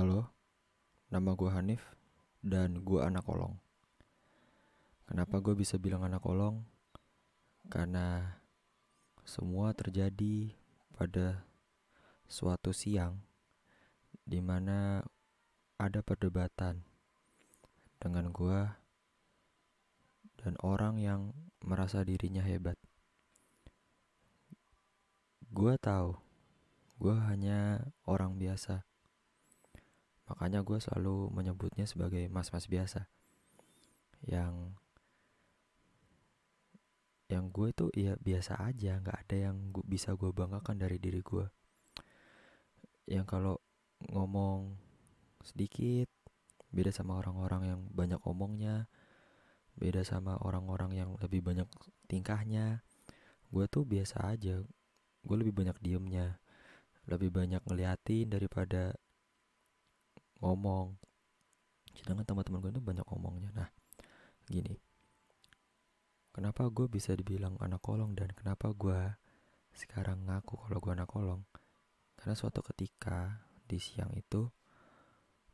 Halo, nama gue Hanif dan gue anak kolong. Kenapa gue bisa bilang anak kolong? Karena semua terjadi pada suatu siang di mana ada perdebatan dengan gue dan orang yang merasa dirinya hebat. Gue tahu, gue hanya orang biasa Makanya gue selalu menyebutnya sebagai mas-mas biasa. Yang Yang gue itu ya biasa aja nggak ada yang gua, bisa gue banggakan dari diri gue Yang kalau ngomong sedikit Beda sama orang-orang yang banyak omongnya Beda sama orang-orang yang lebih banyak tingkahnya Gue tuh biasa aja. Gue lebih banyak diemnya Lebih banyak ngeliatin daripada ngomong. Sedangkan teman-teman gue itu banyak ngomongnya. Nah gini. Kenapa gue bisa dibilang anak kolong dan kenapa gue sekarang ngaku kalau gue anak kolong? Karena suatu ketika di siang itu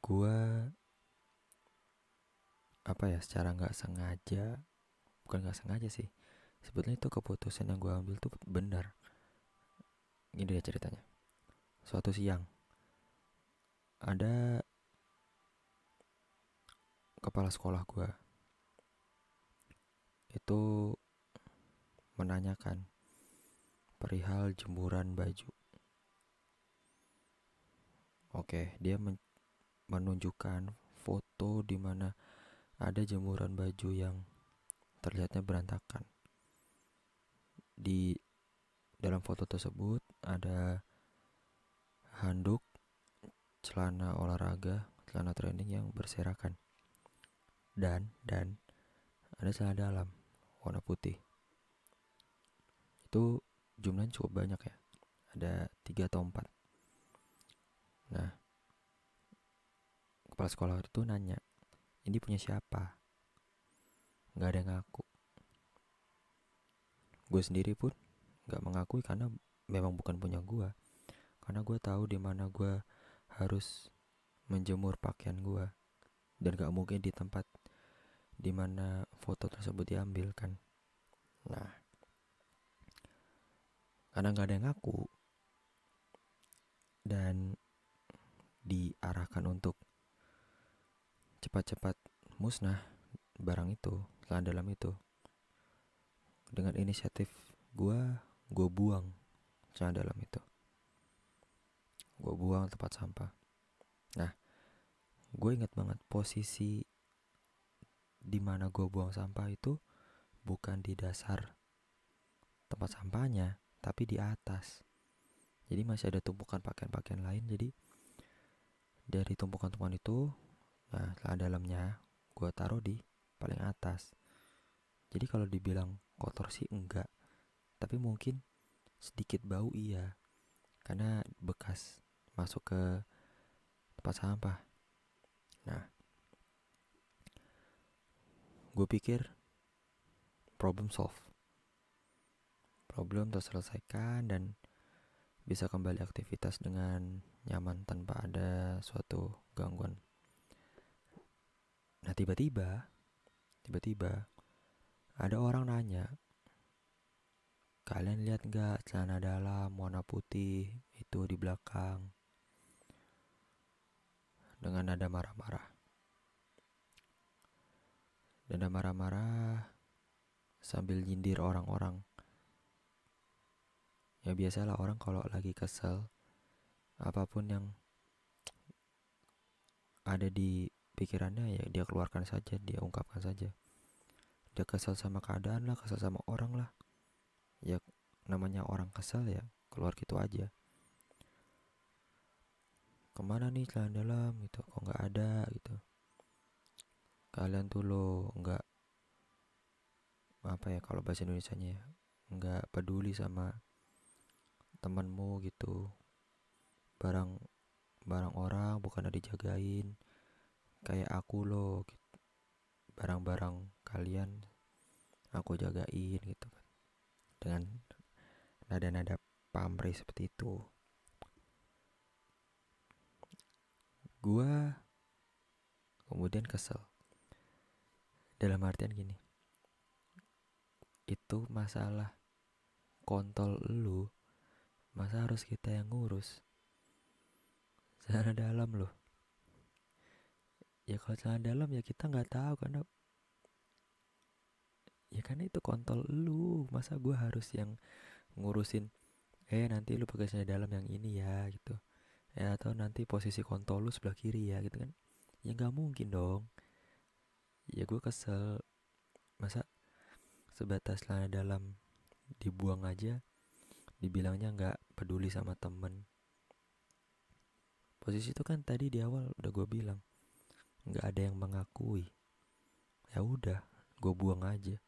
gue apa ya secara nggak sengaja bukan nggak sengaja sih. Sebetulnya itu keputusan yang gue ambil tuh benar. Ini dia ceritanya. Suatu siang ada kepala sekolah gue itu menanyakan perihal jemuran baju. Oke, dia men menunjukkan foto di mana ada jemuran baju yang terlihatnya berantakan. Di dalam foto tersebut ada handuk, celana olahraga, celana training yang berserakan dan dan ada celana dalam warna putih. Itu jumlahnya cukup banyak ya. Ada tiga atau empat. Nah kepala sekolah itu nanya ini punya siapa? Nggak ada yang ngaku. Gue sendiri pun nggak mengakui karena memang bukan punya gue karena gue tahu di mana gue harus menjemur pakaian gue dan gak mungkin di tempat di mana foto tersebut diambil kan? Nah karena nggak ada yang ngaku dan diarahkan untuk cepat-cepat musnah barang itu celana dalam itu dengan inisiatif gue gue buang celana dalam itu. Gue buang tempat sampah. Nah gue inget banget posisi di mana gue buang sampah itu bukan di dasar tempat sampahnya, tapi di atas. Jadi masih ada tumpukan pakaian-pakaian lain. Jadi dari tumpukan-tumpukan itu, nah dalamnya gue taruh di paling atas. Jadi kalau dibilang kotor sih enggak, tapi mungkin sedikit bau iya, karena bekas masuk ke tempat sampah. Nah, gue pikir problem solve. Problem terselesaikan dan bisa kembali aktivitas dengan nyaman tanpa ada suatu gangguan. Nah tiba-tiba tiba-tiba ada orang nanya kalian lihat nggak celana dalam warna putih itu di belakang? Dengan nada marah-marah dan marah-marah sambil nyindir orang-orang. Ya biasalah orang kalau lagi kesel apa pun yang ada di pikirannya ya dia keluarkan saja, dia ungkapkan saja. Dia kesel sama keadaan lah, kesel sama orang lah. Ya namanya orang kesel ya keluar gitu aja. Ke mana nih celana dalam gitu, kok nggak ada gitu kalian tuh lo nggak apa ya kalau bahasa Indonesia nya ya nggak peduli sama temanmu gitu barang barang orang bukan ada dijagain kayak aku loh gitu. barang-barang kalian aku jagain gitu kan dengan nada-nada pamrih seperti itu Gua kemudian kesel. Dalam artian gini. Itu masalah kontol lu. Masa harus kita yang ngurus? Celana dalam loh. Ya kalau celana dalam ya kita nggak tahu karena ya karena itu kontol lu. Masa gua harus yang ngurusin eh nanti lu pakai celana dalam yang ini ya gitu ya atau nanti posisi kontol lu sebelah kiri ya gitu kan ya nggak mungkin dong ya gue kesel. Masa sebatas celana dalam dibuang aja dibilangnya nggak peduli sama temen. Posisi itu kan tadi di awal udah gue bilang nggak ada yang mengakui. Ya udah gue buang aja.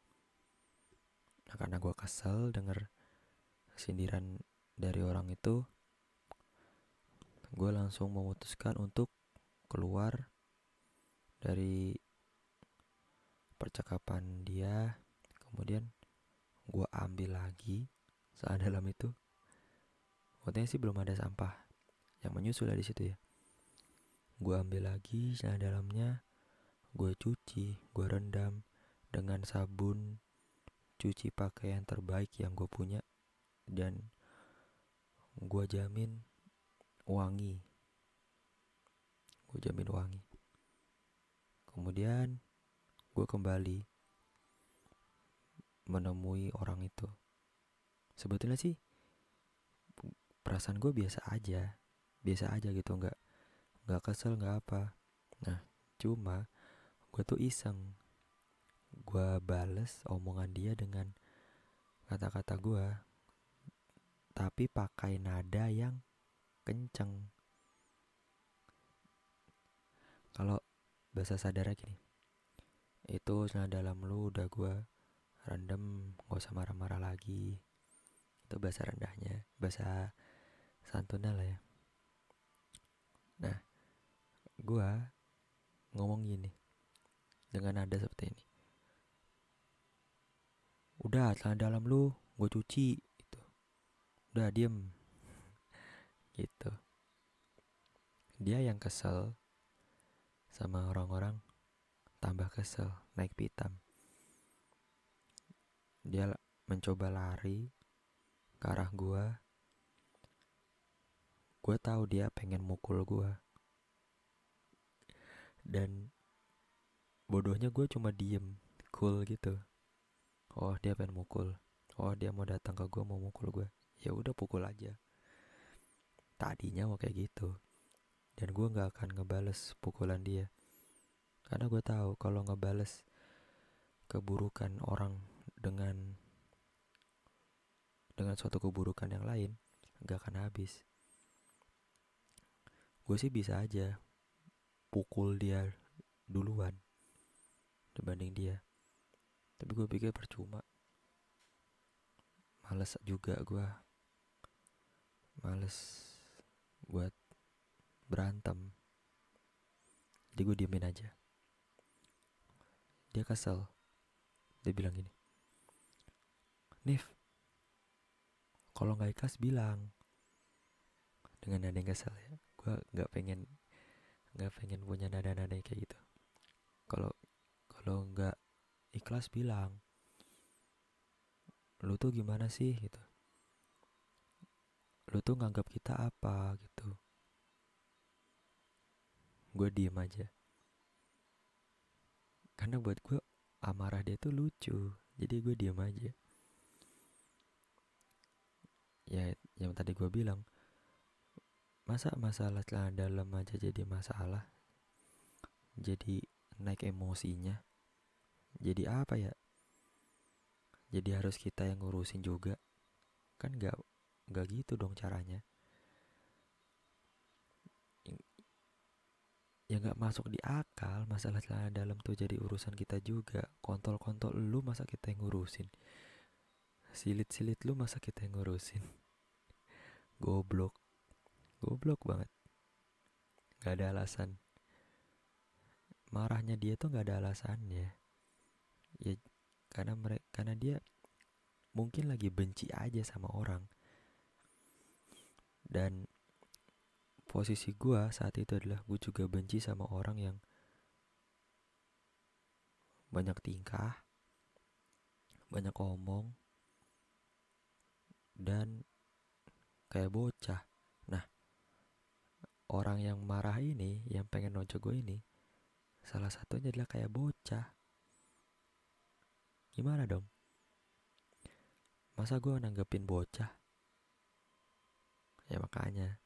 Nah, karena gue kesel denger sindiran dari orang itu gue langsung memutuskan untuk keluar dari percakapan dia kemudian gue ambil lagi saat dalam itu. Maksudnya sih belum ada sampah. Yang menyusul di situ ya. Gue ambil lagi saat dalamnya gue cuci gue rendam dengan sabun cuci pakaian terbaik yang gue punya dan gue jamin wangi. Gue jamin wangi. Kemudian gue kembali menemui orang itu. Sebetulnya sih perasaan gue biasa aja biasa aja gitu nggak nggak kesel nggak apa. Nah cuma gue tuh iseng. Gue bales omongan dia dengan kata-kata gue tapi pakai nada yang kenceng. Kalau bahasa sadarnya gini itu celana dalam lu udah gue rendem gak usah marah-marah lagi. Itu bahasa rendahnya bahasa santunnya lah ya. Nah gue ngomong gini dengan nada seperti ini. Udah celana dalam lu gue cuci itu udah diem. Gitu. Dia yang kesel sama orang-orang tambah kesel naik pitam. Dia mencoba lari ke arah gua. Gua tahu dia pengen mukul gua. Dan bodohnya gue cuma diem cool gitu. Oh dia pengen mukul. Oh dia mau datang ke gue mau mukul gue ya udah pukul aja. Tadinya mau kayak gitu. Dan gue nggak akan ngebales pukulan dia karena gue tahu kalau ngebales keburukan orang dengan dengan suatu keburukan yang lain nggak akan habis. Gue sih bisa aja pukul dia duluan dibanding dia. Tapi gue pikir percuma. Males juga gue. Males buat berantem. Jadi gue diemin aja dia kesel. Dia bilang gini Nif kalau nggak ikhlas bilang. Dengan nada yang kesel ya gue nggak pengen nggak pengen punya nada-nada kayak gitu. Kalau kalau nggak ikhlas bilang lu tuh gimana sih? Gitu. Lu tuh nganggap kita apa? Gitu. Gue diem aja karena buat gue amarah dia tuh lucu. Jadi gue diem aja. Ya yang tadi gue bilang masa masalah celana dalam aja jadi masalah? Jadi naik emosinya? Jadi apa ya? Jadi harus kita yang ngurusin juga? Kan gak Gak gitu dong caranya. Ya gak masuk di akal masalah celana dalam tuh jadi urusan kita juga. Kontol-kontol lu masa kita yang ngurusin. Silit-silit lu masa kita yang ngurusin. Goblok. Goblok banget. Gak ada alasan. Marahnya dia tuh gak ada alasannya. Ya karena mereka karena dia mungkin lagi benci aja sama orang dan posisi gue saat itu adalah gue juga benci sama orang yang banyak tingkah banyak omong dan kayak bocah. Nah orang yang marah ini yang pengen nojok gue ini salah satunya adalah kayak bocah. Gimana dong? Masa gue nanggepin bocah? Ya makanya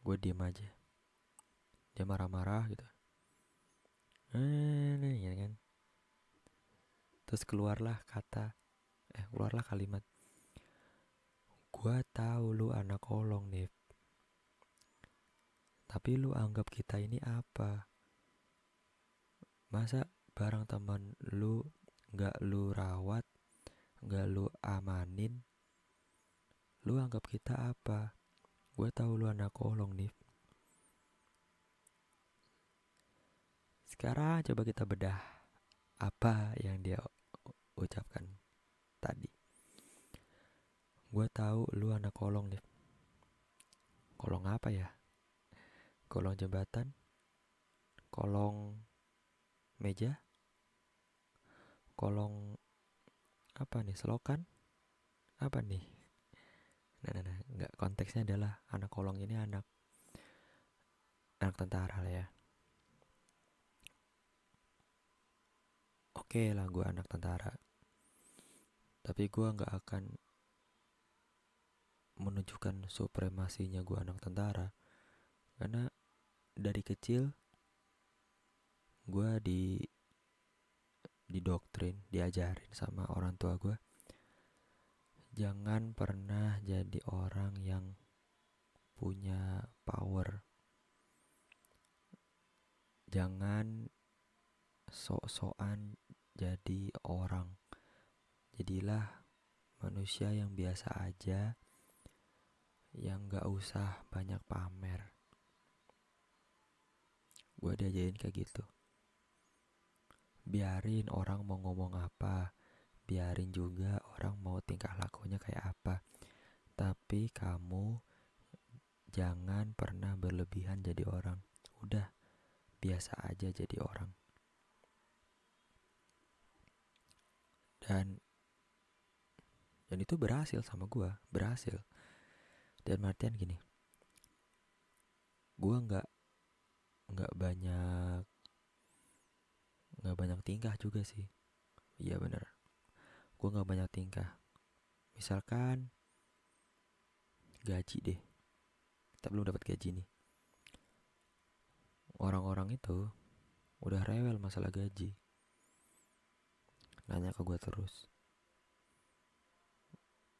gue diem aja. Dia marah-marah gitu. Eh ya kan? Terus keluarlah kata eh keluarlah kalimat gue tahu lu anak kolong nih tapi lu anggap kita ini apa? Masa barang teman lu nggak lu rawat nggak lu amanin? Lu anggap kita apa gue tahu lu anak kolong nih sekarang coba kita bedah apa yang dia ucapkan tadi. Gue tahu lu anak kolong nih kolong apa ya? Kolong jembatan? Kolong meja? Kolong apa nih? Selokan? Apa nih nah nah, nah nggak konteksnya adalah anak kolong ini anak anak tentara lah ya. Oke lah gue anak tentara tapi gue nggak akan menunjukkan supremasinya gue anak tentara karena dari kecil gue di didoktrin diajarin sama orang tua gue jangan pernah jadi orang yang punya power. Jangan sok-sokan jadi orang. Jadilah manusia yang biasa aja yang gak usah banyak pamer. Gue diajarin kayak gitu. Biarin orang mau ngomong apa biarin juga orang mau tingkah lakunya kayak apa. Tapi kamu jangan pernah berlebihan jadi orang. Udah biasa aja jadi orang. Dan dan itu berhasil sama gue berhasil. Dan Martian gini gue nggak nggak banyak nggak banyak tingkah juga sih. Iya bener gue nggak banyak tingkah. Misalkan gaji deh. Kita belum dapat gaji nih. Orang-orang itu udah rewel masalah gaji. Nanya ke gue terus.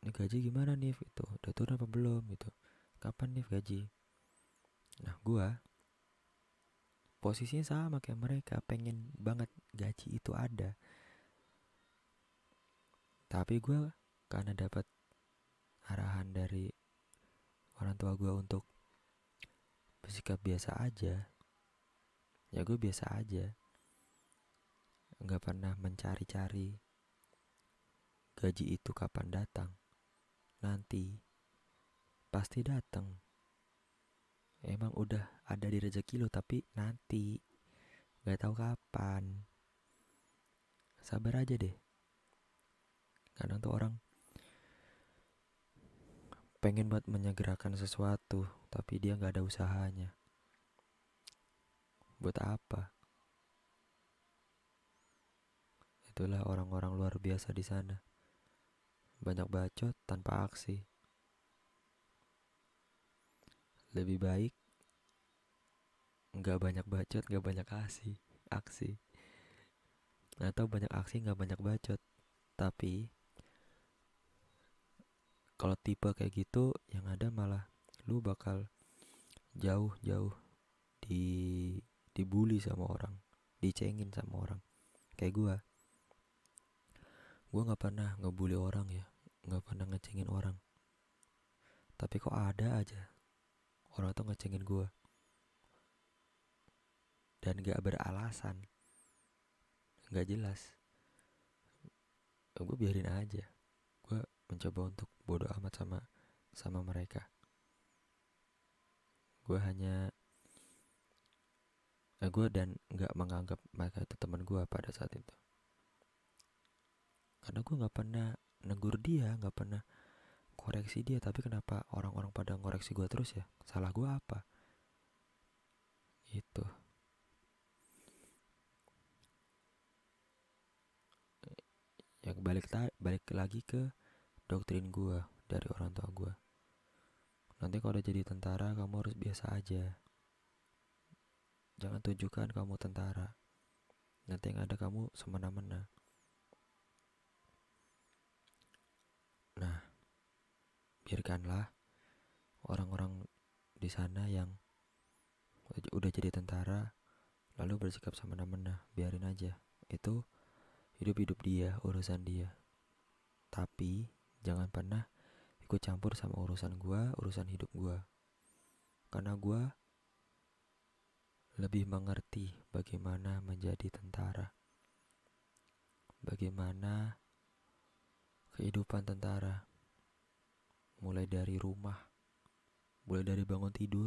Ini gaji gimana nih itu udah turun apa belum? Gitu. Kapan nih gaji? Nah gue posisinya sama kayak mereka. Pengen banget gaji itu ada tapi gue karena dapat arahan dari orang tua gue untuk bersikap biasa aja ya gue biasa aja. Nggak pernah mencari-cari gaji itu kapan datang. Nanti pasti datang. Emang udah ada di rezeki lo tapi nanti nggak tahu kapan. Sabar aja deh kadang tuh orang pengen buat menyegerakan sesuatu tapi dia nggak ada usahanya. Buat apa? Itulah orang-orang luar biasa di sana. Banyak bacot tanpa aksi. Lebih baik nggak banyak bacot nggak banyak aksi aksi. Atau banyak aksi nggak banyak bacot. Tapi kalau tipe kayak gitu yang ada malah lu bakal jauh-jauh di dibully sama orang dicengin sama orang. Kayak gua. Gua nggak pernah ngebully orang ya nggak pernah ngecengin orang. Tapi kok ada aja orang tuh ngecengin gue dan gak beralasan. Gak jelas. Gue biarin aja. gue mencoba untuk bodoh amat sama sama mereka. Gue hanya eh, gue dan nggak menganggap mereka itu teman gue pada saat itu. Karena gue nggak pernah negur dia nggak pernah koreksi dia tapi kenapa orang-orang pada ngoreksi gue terus ya? Salah gue apa? Itu ya balik balik lagi ke doktrin gue dari orang tua gue nanti kalau udah jadi tentara kamu harus biasa aja. Jangan tunjukkan kamu tentara. Nanti yang ada kamu semena-mena. Nah biarkanlah orang-orang di sana yang udah jadi tentara lalu bersikap semena-mena. Biarin aja. Itu hidup-hidup dia urusan dia. Tapi jangan pernah ikut campur sama urusan gua urusan hidup gua. Karena gua lebih mengerti bagaimana menjadi tentara. Bagaimana kehidupan tentara. Mulai dari rumah mulai dari bangun tidur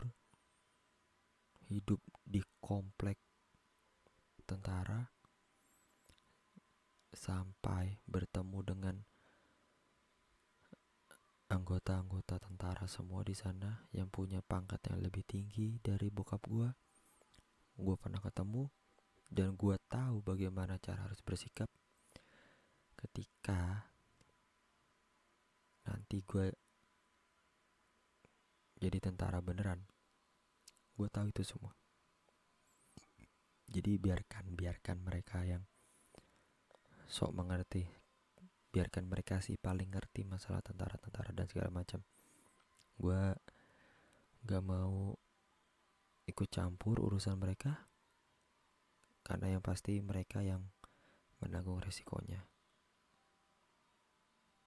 hidup di komplek tentara sampai bertemu dengan anggota-anggota tentara semua di sana yang punya pangkat yang lebih tinggi dari bokap gua. Gua pernah ketemu dan gua tahu bagaimana cara harus bersikap ketika nanti gua jadi tentara beneran. Gua tahu itu semua. Jadi biarkan biarkan mereka yang sok mengerti biarkan mereka sih paling ngerti masalah tentara-tentara dan segala macam. Gue gak mau ikut campur urusan mereka karena yang pasti mereka yang menanggung resikonya